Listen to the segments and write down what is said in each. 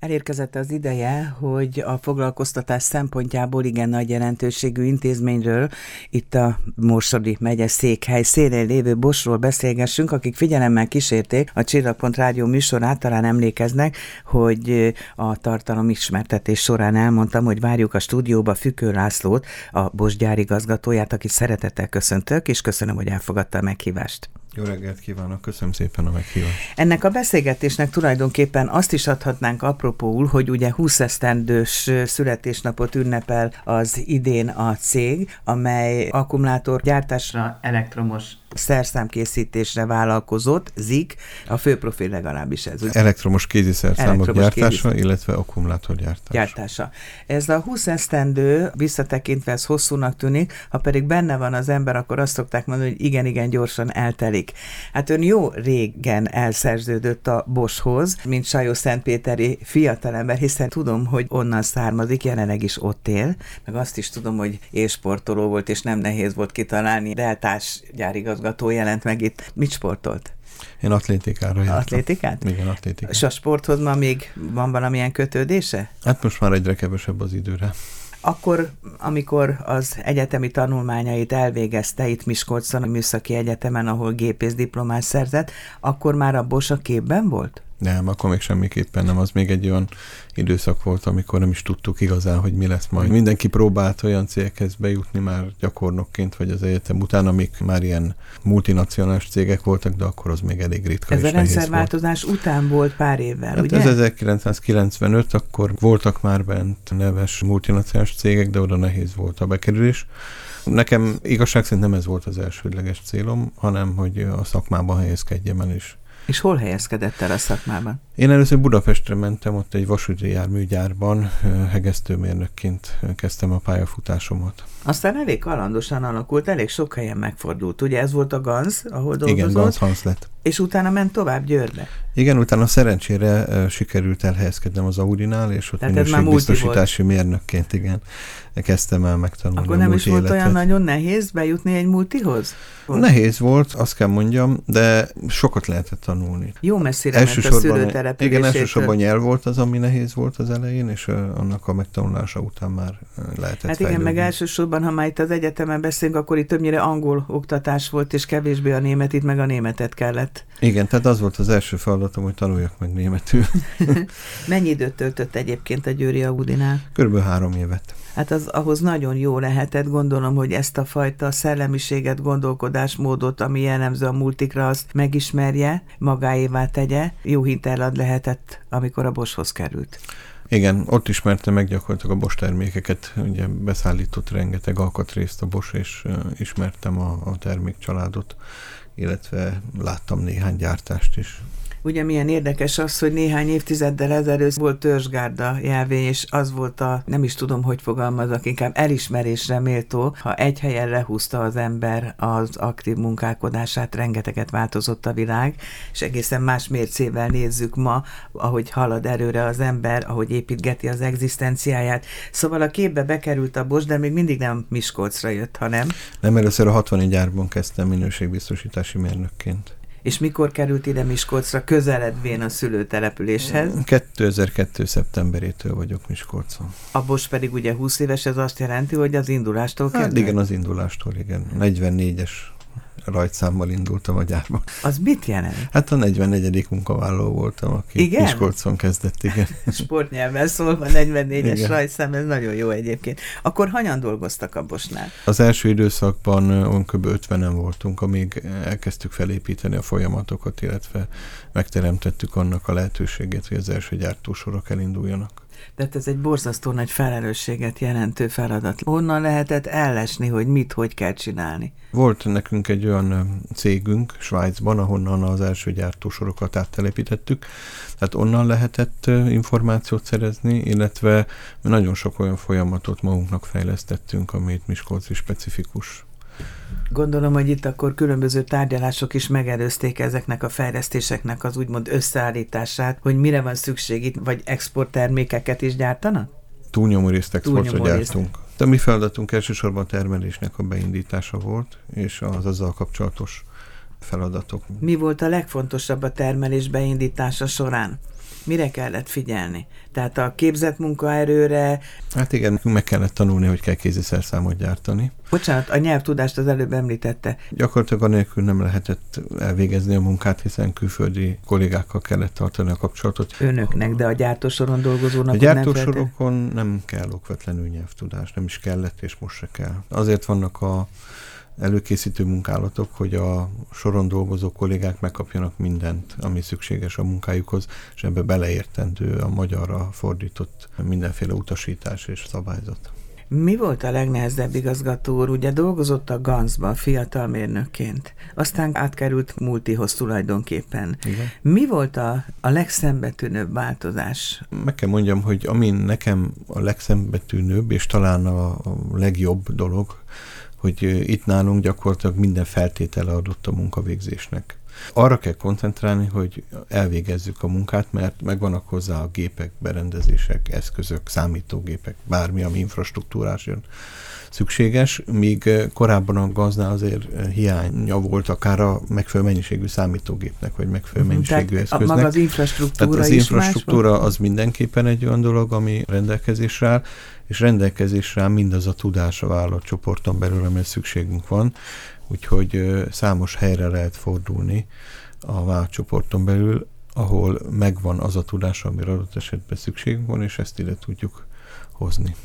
Elérkezett az ideje, hogy a foglalkoztatás szempontjából igen nagy jelentőségű intézményről, itt a Morsodi megye székhely szélén lévő Bosról beszélgessünk, akik figyelemmel kísérték a Csillagpont Rádió műsorát, talán emlékeznek, hogy a tartalom ismertetés során elmondtam, hogy várjuk a stúdióba Fükő Lászlót, a Bos gyárigazgatóját, akit szeretettel köszöntök, és köszönöm, hogy elfogadta a meghívást. Jó reggelt kívánok, köszönöm szépen a meghívást. Ennek a beszélgetésnek tulajdonképpen azt is adhatnánk apropóul, hogy ugye 20 esztendős születésnapot ünnepel az idén a cég, amely akkumulátorgyártásra elektromos szerszámkészítésre vállalkozott, ZIK, a főprofil legalábbis ez. Elektromos kéziszerszámok gyártása, kéziszer. illetve akkumulátorgyártása. Gyártása. Ez a 20 esztendő, visszatekintve ez hosszúnak tűnik, ha pedig benne van az ember, akkor azt szokták mondani, hogy igen-igen gyorsan eltelik. Hát ön jó régen elszerződött a Boshoz, mint Sajó Szentpéteri fiatalember, hiszen tudom, hogy onnan származik, jelenleg is ott él, meg azt is tudom, hogy élsportoló volt, és nem nehéz volt kitalálni deltás gyárigazgató igazgató jelent meg itt. Mit sportolt? Én atlétikára jártam. Atlétikát? Igen, atlétikát. És a sporthoz ma még van valamilyen kötődése? Hát most már egyre kevesebb az időre. Akkor, amikor az egyetemi tanulmányait elvégezte itt Miskolcon, a Műszaki Egyetemen, ahol gépész diplomát szerzett, akkor már a Bosa képben volt? Nem, akkor még semmiképpen nem. Az még egy olyan időszak volt, amikor nem is tudtuk igazán, hogy mi lesz majd. Mindenki próbált olyan cégekhez bejutni már gyakornokként, vagy az egyetem után, amik már ilyen multinacionális cégek voltak, de akkor az még elég ritka Ez a rendszerváltozás volt. után volt pár évvel, hát ugye? Ez 1995, akkor voltak már bent neves multinacionális cégek, de oda nehéz volt a bekerülés. Nekem igazság szerint nem ez volt az elsődleges célom, hanem hogy a szakmában helyezkedjem el is és hol helyezkedett el a szakmában? Én először Budapestre mentem, ott egy vasúti járműgyárban hegesztőmérnökként kezdtem a pályafutásomat. Aztán elég kalandosan alakult, elég sok helyen megfordult. Ugye ez volt a GANZ, ahol dolgozott? Igen, GANZ Hans lett. És utána ment tovább Győrbe? Igen, utána szerencsére uh, sikerült elhelyezkednem az Audinál, és ott minőségbiztosítási mérnökként, igen, kezdtem el megtanulni Akkor nem is életet. volt olyan nagyon nehéz bejutni egy multihoz? Volt? Nehéz volt, azt kell mondjam, de sokat lehetett tanulni. Jó messzire elsősorban, ment a Igen, elsősorban nyelv volt az, ami nehéz volt az elején, és uh, annak a megtanulása után már lehetett Hát igen, fejlődni. meg elsősorban, ha már itt az egyetemen beszélünk, akkor itt többnyire angol oktatás volt, és kevésbé a német, itt meg a németet kellett. Igen, tehát az volt az első feladatom, hogy tanuljak meg németül. Mennyi időt töltött egyébként a Győri Audinál? Körülbelül három évet. Hát az ahhoz nagyon jó lehetett, gondolom, hogy ezt a fajta szellemiséget, gondolkodásmódot, ami jellemző a multikra, azt megismerje, magáévá tegye. Jó hinterlad lehetett, amikor a Boshoz került. Igen, ott ismerte meg gyakorlatilag a Bosch termékeket, ugye beszállított rengeteg alkatrészt a Bosch, és uh, ismertem a, a termékcsaládot, illetve láttam néhány gyártást is. Ugye milyen érdekes az, hogy néhány évtizeddel ezelőtt volt törzsgárda jelvény, és az volt a, nem is tudom, hogy fogalmazok, inkább elismerésre méltó, ha egy helyen lehúzta az ember az aktív munkálkodását, rengeteget változott a világ, és egészen más mércével nézzük ma, ahogy halad erőre az ember, ahogy építgeti az egzisztenciáját. Szóval a képbe bekerült a Bosch, de még mindig nem Miskolcra jött, hanem? Nem, először a 60 gyárban kezdtem minőségbiztosítási mérnökként. És mikor került ide Miskolcra, közeledvén a szülőtelepüléshez? 2002. szeptemberétől vagyok Miskolcon. A Bosch pedig ugye 20 éves, ez azt jelenti, hogy az indulástól kezdve? Hát igen, az indulástól, igen. 44-es rajtszámmal indultam a gyárba. Az mit jelent? Hát a 44. munkavállaló voltam, aki igen? Kiskolcon kezdett, igen. Sportnyelven szólva 44-es rajtszám, ez nagyon jó egyébként. Akkor hanyan dolgoztak a Bosnál? Az első időszakban kb. 50-en voltunk, amíg elkezdtük felépíteni a folyamatokat, illetve megteremtettük annak a lehetőségét, hogy az első gyártósorok elinduljanak. Tehát ez egy borzasztó nagy felelősséget jelentő feladat. Honnan lehetett ellesni, hogy mit, hogy kell csinálni? Volt nekünk egy olyan cégünk Svájcban, ahonnan az első gyártósorokat áttelepítettük, tehát onnan lehetett információt szerezni, illetve nagyon sok olyan folyamatot magunknak fejlesztettünk, amit Miskolci specifikus. Gondolom, hogy itt akkor különböző tárgyalások is megelőzték ezeknek a fejlesztéseknek az úgymond összeállítását, hogy mire van szükség itt, vagy exporttermékeket is gyártanak? Túlnyomó részt exportra gyártunk. De mi feladatunk elsősorban a termelésnek a beindítása volt, és az azzal kapcsolatos feladatok. Mi volt a legfontosabb a termelés beindítása során? Mire kellett figyelni? Tehát a képzett munkaerőre... Hát igen, meg kellett tanulni, hogy kell kéziszerszámot gyártani. Bocsánat, a nyelvtudást az előbb említette. Gyakorlatilag anélkül nem lehetett elvégezni a munkát, hiszen külföldi kollégákkal kellett tartani a kapcsolatot. Önöknek, de a gyártósoron dolgozónak A gyártósorokon nem, nem kell okvetlenül nyelvtudás, nem is kellett, és most se kell. Azért vannak a előkészítő munkálatok, hogy a soron dolgozó kollégák megkapjanak mindent, ami szükséges a munkájukhoz, és ebbe beleértendő a magyarra fordított mindenféle utasítás és szabályzat. Mi volt a legnehezebb igazgató úr? Ugye dolgozott a Ganzban fiatal mérnökként, aztán átkerült multihoz tulajdonképpen. Igen. Mi volt a, a legszembetűnőbb változás? Meg kell mondjam, hogy ami nekem a legszembetűnőbb, és talán a, a legjobb dolog, hogy itt nálunk gyakorlatilag minden feltétele adott a munkavégzésnek. Arra kell koncentrálni, hogy elvégezzük a munkát, mert megvannak hozzá a gépek, berendezések, eszközök, számítógépek, bármi, ami infrastruktúrás jön szükséges, míg korábban a gazdál azért hiánya volt akár a megfelelő mennyiségű számítógépnek, vagy megfelelő mhm, mennyiségű Tehát eszköznek. Maga az infrastruktúra Tehát az infrastruktúra az mindenképpen egy olyan dolog, ami rendelkezésre áll, és rendelkezésre áll mindaz a tudás a vállalatcsoporton belül, amire szükségünk van, úgyhogy számos helyre lehet fordulni a vállalatcsoporton belül, ahol megvan az a tudás, amire adott esetben szükségünk van, és ezt ide tudjuk hozni.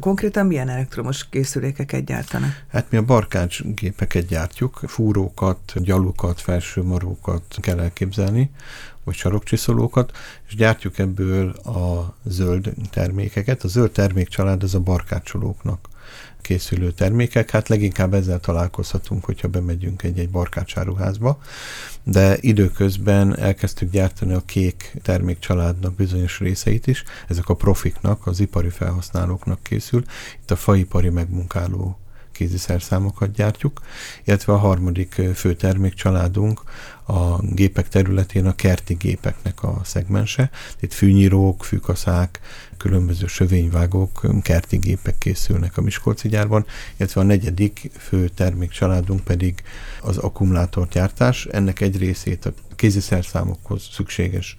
Konkrétan milyen elektromos készülékeket gyártanak? Hát mi a barkács gépeket gyártjuk, fúrókat, gyalukat, felsőmarókat kell elképzelni, vagy sarokcsiszolókat, és gyártjuk ebből a zöld termékeket. A zöld termékcsalád az a barkácsolóknak készülő termékek, hát leginkább ezzel találkozhatunk, hogyha bemegyünk egy-egy barkácsáruházba, de időközben elkezdtük gyártani a kék termékcsaládnak bizonyos részeit is, ezek a profiknak, az ipari felhasználóknak készül, itt a faipari megmunkáló kéziszerszámokat gyártjuk, illetve a harmadik fő termékcsaládunk a gépek területén a kerti gépeknek a szegmense. Itt fűnyírók, fűkaszák, különböző sövényvágók, kerti gépek készülnek a Miskolci gyárban, illetve a negyedik fő termékcsaládunk pedig az akkumulátorgyártás. Ennek egy részét a kéziszerszámokhoz szükséges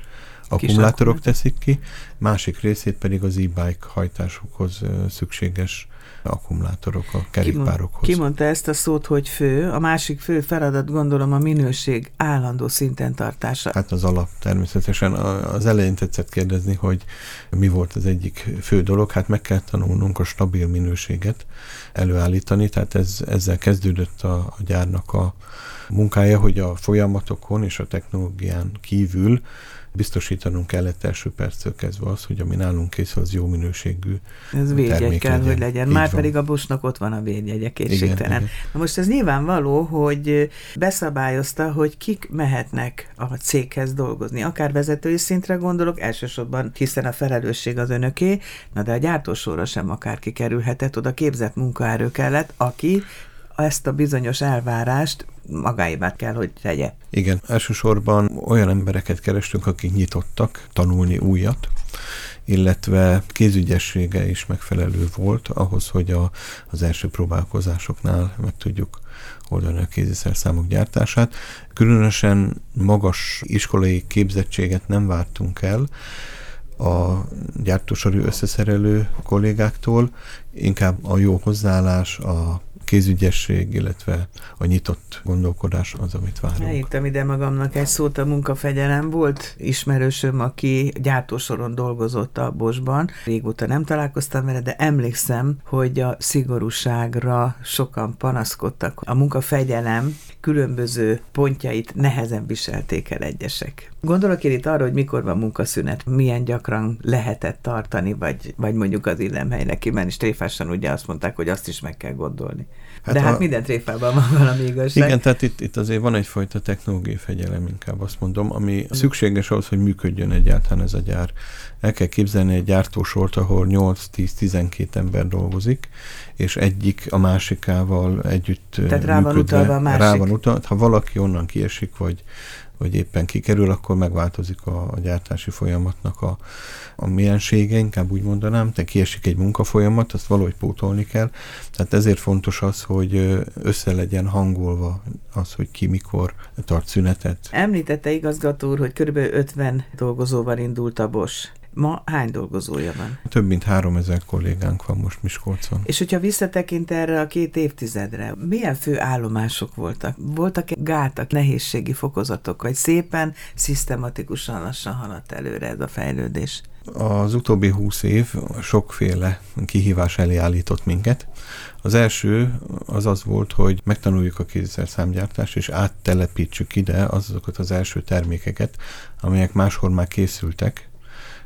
akkumulátorok teszik ki, másik részét pedig az e-bike hajtásokhoz szükséges akkumulátorok a kerékpárokhoz. Ki mondta ezt a szót, hogy fő? A másik fő feladat gondolom a minőség állandó szinten tartása. Hát az alap természetesen. Az elején tetszett kérdezni, hogy mi volt az egyik fő dolog. Hát meg kell tanulnunk a stabil minőséget előállítani, tehát ez, ezzel kezdődött a, a gyárnak a munkája, hogy a folyamatokon és a technológián kívül biztosítanunk kellett első perctől kezdve az, hogy ami nálunk készül, az jó minőségű Ez védjegy kell, legyen. hogy legyen. Már pedig a busnak ott van a védjegye készségtelen. Na most ez nyilvánvaló, hogy beszabályozta, hogy kik mehetnek a céghez dolgozni. Akár vezetői szintre gondolok, elsősorban, hiszen a felelősség az önöké, na de a gyártósorra sem akár kikerülhetett, oda képzett munkaerő kellett, aki ezt a bizonyos elvárást magáévá kell, hogy tegye. Igen, elsősorban olyan embereket kerestünk, akik nyitottak tanulni újat, illetve kézügyessége is megfelelő volt ahhoz, hogy a, az első próbálkozásoknál meg tudjuk oldani a kéziszerszámok gyártását. Különösen magas iskolai képzettséget nem vártunk el, a gyártósorú összeszerelő kollégáktól, inkább a jó hozzáállás, a kézügyesség, illetve a nyitott gondolkodás az, amit várunk. Elírtam ide magamnak egy szót, a munkafegyelem volt ismerősöm, aki gyártósoron dolgozott a Bosban. Régóta nem találkoztam vele, de emlékszem, hogy a szigorúságra sokan panaszkodtak. A munkafegyelem különböző pontjait nehezen viselték el egyesek. Gondolok én itt arra, hogy mikor van munkaszünet, milyen gyakran lehetett tartani, vagy, vagy mondjuk az illemhelynek kimenni, és tréfásan ugye azt mondták, hogy azt is meg kell gondolni. Hát De hát a... minden tréfában van valami igazság. Igen, tehát itt, itt azért van egyfajta technológiai fegyelem, inkább azt mondom, ami mm. szükséges ahhoz, hogy működjön egyáltalán ez a gyár. El kell képzelni egy gyártósort, ahol 8-10-12 ember dolgozik, és egyik a másikával együtt Tehát rá van utalva a másik. Rá van utalva, ha valaki onnan kiesik, vagy vagy éppen kikerül, akkor megváltozik a, a gyártási folyamatnak a, a miensége, inkább úgy mondanám, te kiesik egy munkafolyamat, azt valahogy pótolni kell. Tehát ezért fontos az, hogy össze legyen hangolva az, hogy ki mikor tart szünetet. Említette igazgató úr, hogy kb. 50 dolgozóval indult a Bosch. Ma hány dolgozója van? Több mint három ezer kollégánk van most Miskolcon. És hogyha visszatekint erre a két évtizedre, milyen fő állomások voltak? Voltak-e gátak, nehézségi fokozatok, vagy szépen, szisztematikusan lassan haladt előre ez a fejlődés? Az utóbbi húsz év sokféle kihívás elé állított minket. Az első az az volt, hogy megtanuljuk a kézszerszámgyártást, és áttelepítsük ide azokat az első termékeket, amelyek máshol már készültek,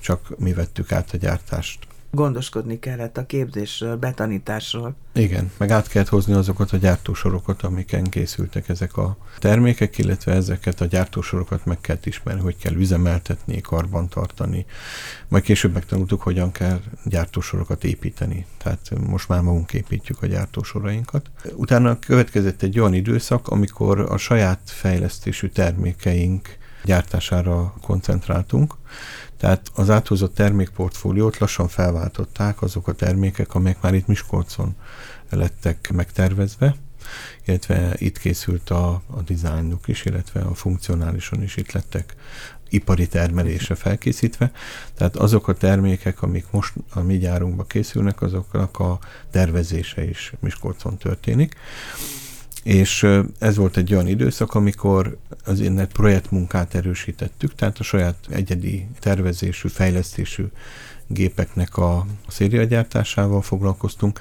csak mi vettük át a gyártást. Gondoskodni kellett a képzésről, betanításról. Igen, meg át kellett hozni azokat a gyártósorokat, amiken készültek ezek a termékek, illetve ezeket a gyártósorokat meg kell ismerni, hogy kell üzemeltetni, karbantartani. Majd később megtanultuk, hogyan kell gyártósorokat építeni. Tehát most már magunk építjük a gyártósorainkat. Utána következett egy olyan időszak, amikor a saját fejlesztésű termékeink gyártására koncentráltunk. Tehát az áthozott termékportfóliót lassan felváltották azok a termékek, amelyek már itt Miskolcon lettek megtervezve, illetve itt készült a, a dizájnuk is, illetve a funkcionálison is itt lettek ipari termelésre felkészítve. Tehát azok a termékek, amik most a mi gyárunkba készülnek, azoknak a tervezése is Miskolcon történik. És ez volt egy olyan időszak, amikor az én projektmunkát erősítettük, tehát a saját egyedi tervezésű, fejlesztésű gépeknek a szériagyártásával foglalkoztunk,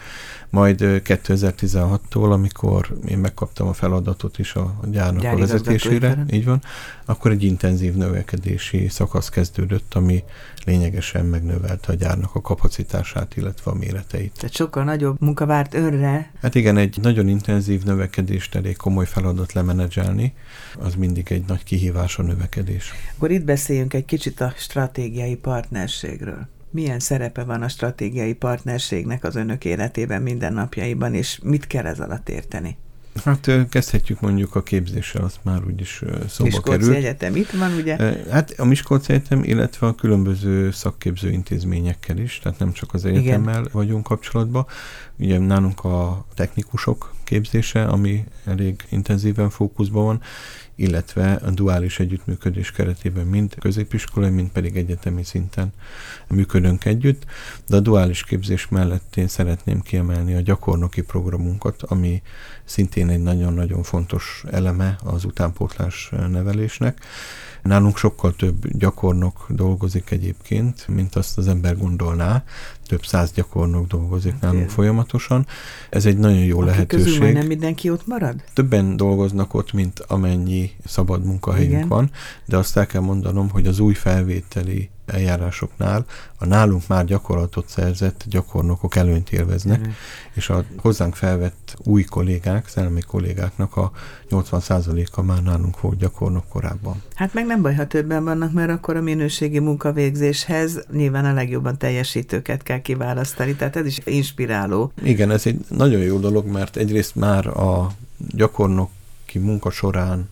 majd 2016-tól, amikor én megkaptam a feladatot is a gyárnak Gyári a vezetésére, így van, akkor egy intenzív növekedési szakasz kezdődött, ami lényegesen megnövelte a gyárnak a kapacitását, illetve a méreteit. Tehát sokkal nagyobb munka várt önre. Hát igen, egy nagyon intenzív növekedést elég komoly feladat lemenedzselni, az mindig egy nagy kihívás a növekedés. Akkor itt beszéljünk egy kicsit a stratégiai partnerségről. Milyen szerepe van a stratégiai partnerségnek az önök életében, mindennapjaiban, és mit kell ez alatt érteni? Hát kezdhetjük mondjuk a képzéssel, azt már úgyis szóba Miskolci került. Egyetem itt van, ugye? Hát a Miskolci Egyetem, illetve a különböző szakképző intézményekkel is, tehát nem csak az egyetemmel Igen. vagyunk kapcsolatban. Ugye nálunk a technikusok képzése, ami elég intenzíven fókuszban van, illetve a duális együttműködés keretében mind középiskolai, mind pedig egyetemi szinten működünk együtt, de a duális képzés mellett én szeretném kiemelni a gyakornoki programunkat, ami szintén egy nagyon-nagyon fontos eleme az utánpótlás nevelésnek. Nálunk sokkal több gyakornok dolgozik egyébként, mint azt az ember gondolná. Több száz gyakornok dolgozik hát nálunk folyamatosan. Ez egy nagyon jó Aki lehetőség. Közül nem mindenki ott marad? Többen dolgoznak ott, mint amennyi szabad munkahelyünk Igen. van, de azt el kell mondanom, hogy az új felvételi eljárásoknál a nálunk már gyakorlatot szerzett gyakornokok előnyt élveznek, mm. és a hozzánk felvett új kollégák, szellemi kollégáknak a 80%-a már nálunk volt gyakornok korábban. Hát meg nem baj, ha többen vannak, mert akkor a minőségi munkavégzéshez nyilván a legjobban teljesítőket kell kiválasztani, tehát ez is inspiráló. Igen, ez egy nagyon jó dolog, mert egyrészt már a gyakornoki munka során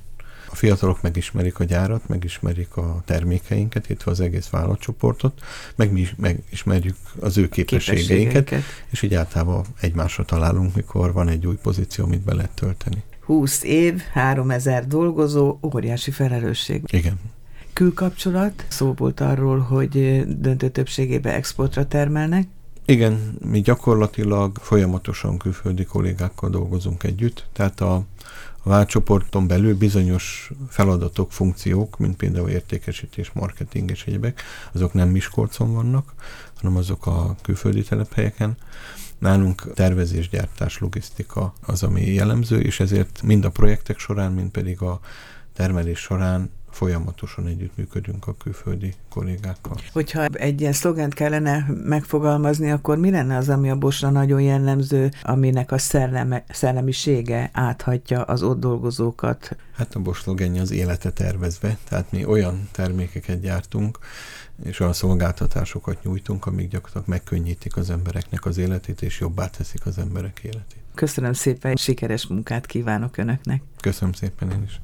a fiatalok megismerik a gyárat, megismerik a termékeinket, illetve az egész vállalatcsoportot, meg mi is megismerjük az ő képességeinket, képességeinket. és így általában egymásra találunk, mikor van egy új pozíció, amit be lehet tölteni. 20 év, 3000 dolgozó, óriási felelősség. Igen. Külkapcsolat, szó volt arról, hogy döntő többségében exportra termelnek. Igen, mi gyakorlatilag folyamatosan külföldi kollégákkal dolgozunk együtt, tehát a a váltcsoporton belül bizonyos feladatok, funkciók, mint például értékesítés, marketing és egyebek, azok nem Miskolcon vannak, hanem azok a külföldi telephelyeken. Nálunk tervezés, gyártás, logisztika az, ami jellemző, és ezért mind a projektek során, mind pedig a termelés során folyamatosan együttműködünk a külföldi kollégákkal. Hogyha egy ilyen szlogent kellene megfogalmazni, akkor mi lenne az, ami a Bosra nagyon jellemző, aminek a szelleme, szellemisége áthatja az ott dolgozókat? Hát a Bosch szlogenje az élete tervezve, tehát mi olyan termékeket gyártunk, és olyan szolgáltatásokat nyújtunk, amik gyakorlatilag megkönnyítik az embereknek az életét, és jobbá teszik az emberek életét. Köszönöm szépen, sikeres munkát kívánok Önöknek. Köszönöm szépen én is.